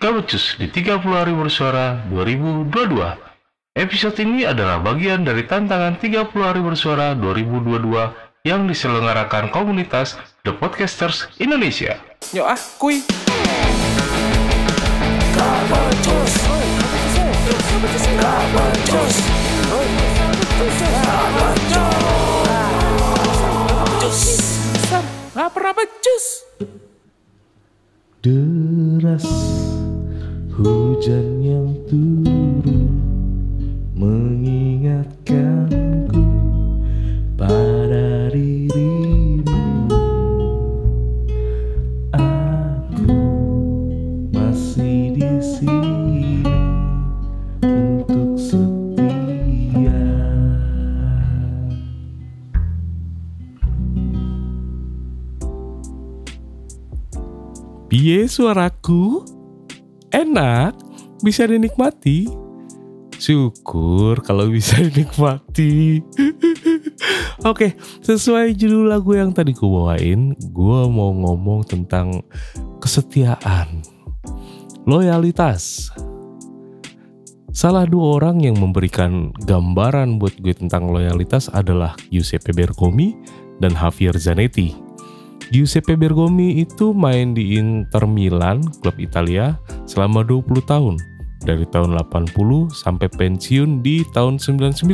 Gabecus di 30 hari bersuara 2022. Episode ini adalah bagian dari tantangan 30 hari bersuara 2022 yang diselenggarakan komunitas The Podcasters Indonesia. Yuk ah, kuy. Lapar apa jus? Deras hujan yang turun mengingatkanku Piye suaraku? Enak, bisa dinikmati. Syukur kalau bisa dinikmati. Oke, sesuai judul lagu yang tadi ku bawain, gue mau ngomong tentang kesetiaan, loyalitas. Salah dua orang yang memberikan gambaran buat gue tentang loyalitas adalah Giuseppe Bergomi dan Javier Zanetti. Giuseppe Bergomi itu main di Inter Milan, klub Italia, selama 20 tahun. Dari tahun 80 sampai pensiun di tahun 99.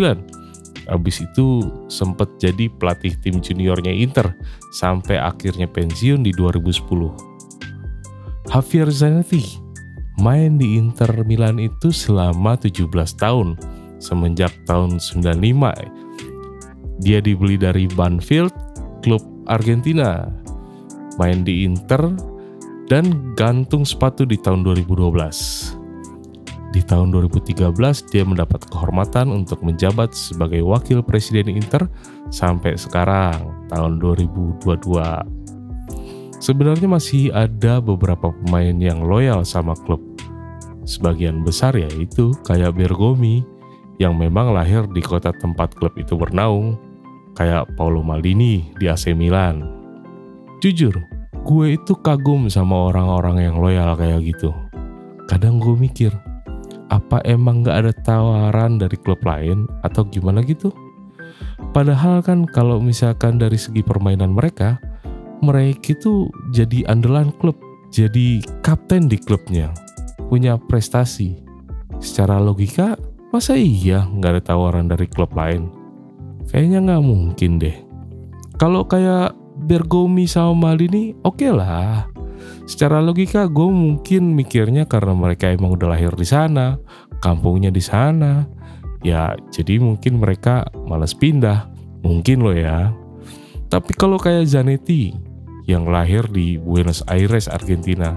Abis itu sempat jadi pelatih tim juniornya Inter, sampai akhirnya pensiun di 2010. Javier Zanetti main di Inter Milan itu selama 17 tahun, semenjak tahun 95. Dia dibeli dari Banfield, klub Argentina, main di Inter, dan gantung sepatu di tahun 2012. Di tahun 2013 dia mendapat kehormatan untuk menjabat sebagai wakil presiden Inter sampai sekarang tahun 2022. Sebenarnya masih ada beberapa pemain yang loyal sama klub. Sebagian besar yaitu kayak Bergomi yang memang lahir di kota tempat klub itu bernaung, kayak Paulo Maldini di AC Milan. Jujur, gue itu kagum sama orang-orang yang loyal kayak gitu. Kadang gue mikir, apa emang gak ada tawaran dari klub lain atau gimana gitu? Padahal kan kalau misalkan dari segi permainan mereka, mereka itu jadi andalan klub, jadi kapten di klubnya, punya prestasi. Secara logika, masa iya nggak ada tawaran dari klub lain? Kayaknya nggak mungkin deh. Kalau kayak Bergomi sama Maldini, oke okay lah. Secara logika gue mungkin mikirnya karena mereka emang udah lahir di sana, kampungnya di sana. Ya jadi mungkin mereka malas pindah. Mungkin loh ya. Tapi kalau kayak Zanetti yang lahir di Buenos Aires, Argentina.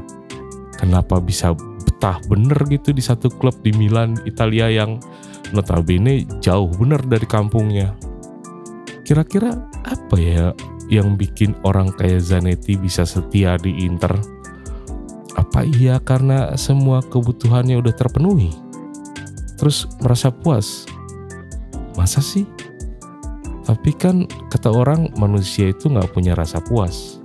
Kenapa bisa betah bener gitu di satu klub di Milan, Italia yang notabene jauh bener dari kampungnya. Kira-kira apa ya yang bikin orang kayak Zanetti bisa setia di Inter? Apa iya karena semua kebutuhannya udah terpenuhi? Terus merasa puas? Masa sih? Tapi kan kata orang manusia itu nggak punya rasa puas.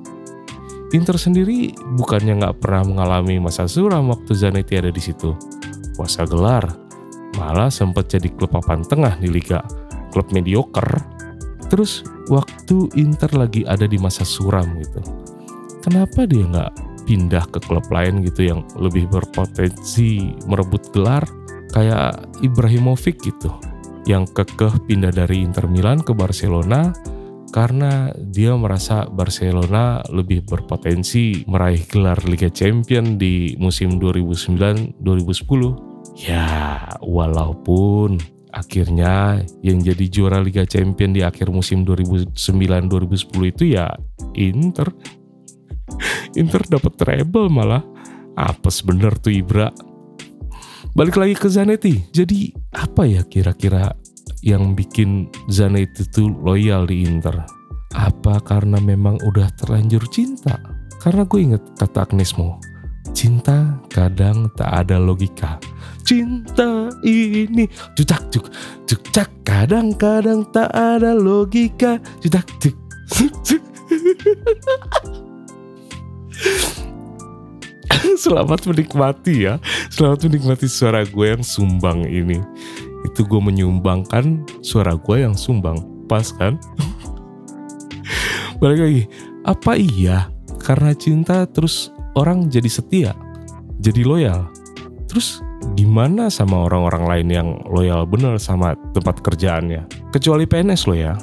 Inter sendiri bukannya nggak pernah mengalami masa suram waktu Zanetti ada di situ. Puasa gelar, malah sempat jadi klub papan tengah di liga, klub mediocre. Terus waktu Inter lagi ada di masa suram gitu, kenapa dia nggak pindah ke klub lain gitu yang lebih berpotensi merebut gelar kayak Ibrahimovic gitu? yang kekeh pindah dari Inter Milan ke Barcelona karena dia merasa Barcelona lebih berpotensi meraih gelar Liga Champion di musim 2009-2010. Ya, walaupun akhirnya yang jadi juara Liga Champion di akhir musim 2009-2010 itu ya Inter. Inter dapat treble malah. Apes bener tuh Ibra. Balik lagi ke Zanetti. Jadi apa ya kira-kira yang bikin Zanetti itu loyal di Inter? Apa karena memang udah terlanjur cinta? Karena gue inget kata Agnesmo, cinta kadang tak ada logika. Cinta ini cucak cuk cucak kadang-kadang tak ada logika. Cucak cuk. Selamat menikmati ya. Selamat menikmati suara gue yang sumbang ini. Itu gue menyumbangkan suara gue yang sumbang. Pas kan? Balik lagi. Apa iya karena cinta terus orang jadi setia? Jadi loyal? Terus gimana sama orang-orang lain yang loyal bener sama tempat kerjaannya? Kecuali PNS lo ya.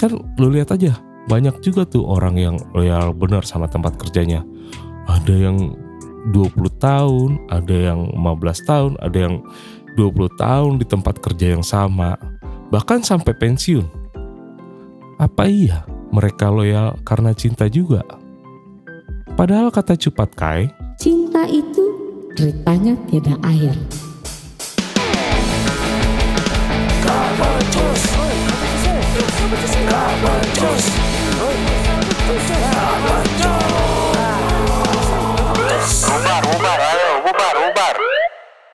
Kan lo lihat aja. Banyak juga tuh orang yang loyal bener sama tempat kerjanya. Ada yang 20 tahun, ada yang 15 tahun, ada yang 20 tahun di tempat kerja yang sama, bahkan sampai pensiun. Apa iya mereka loyal karena cinta juga? Padahal kata Cupat Kai, Cinta itu deritanya tiada akhir.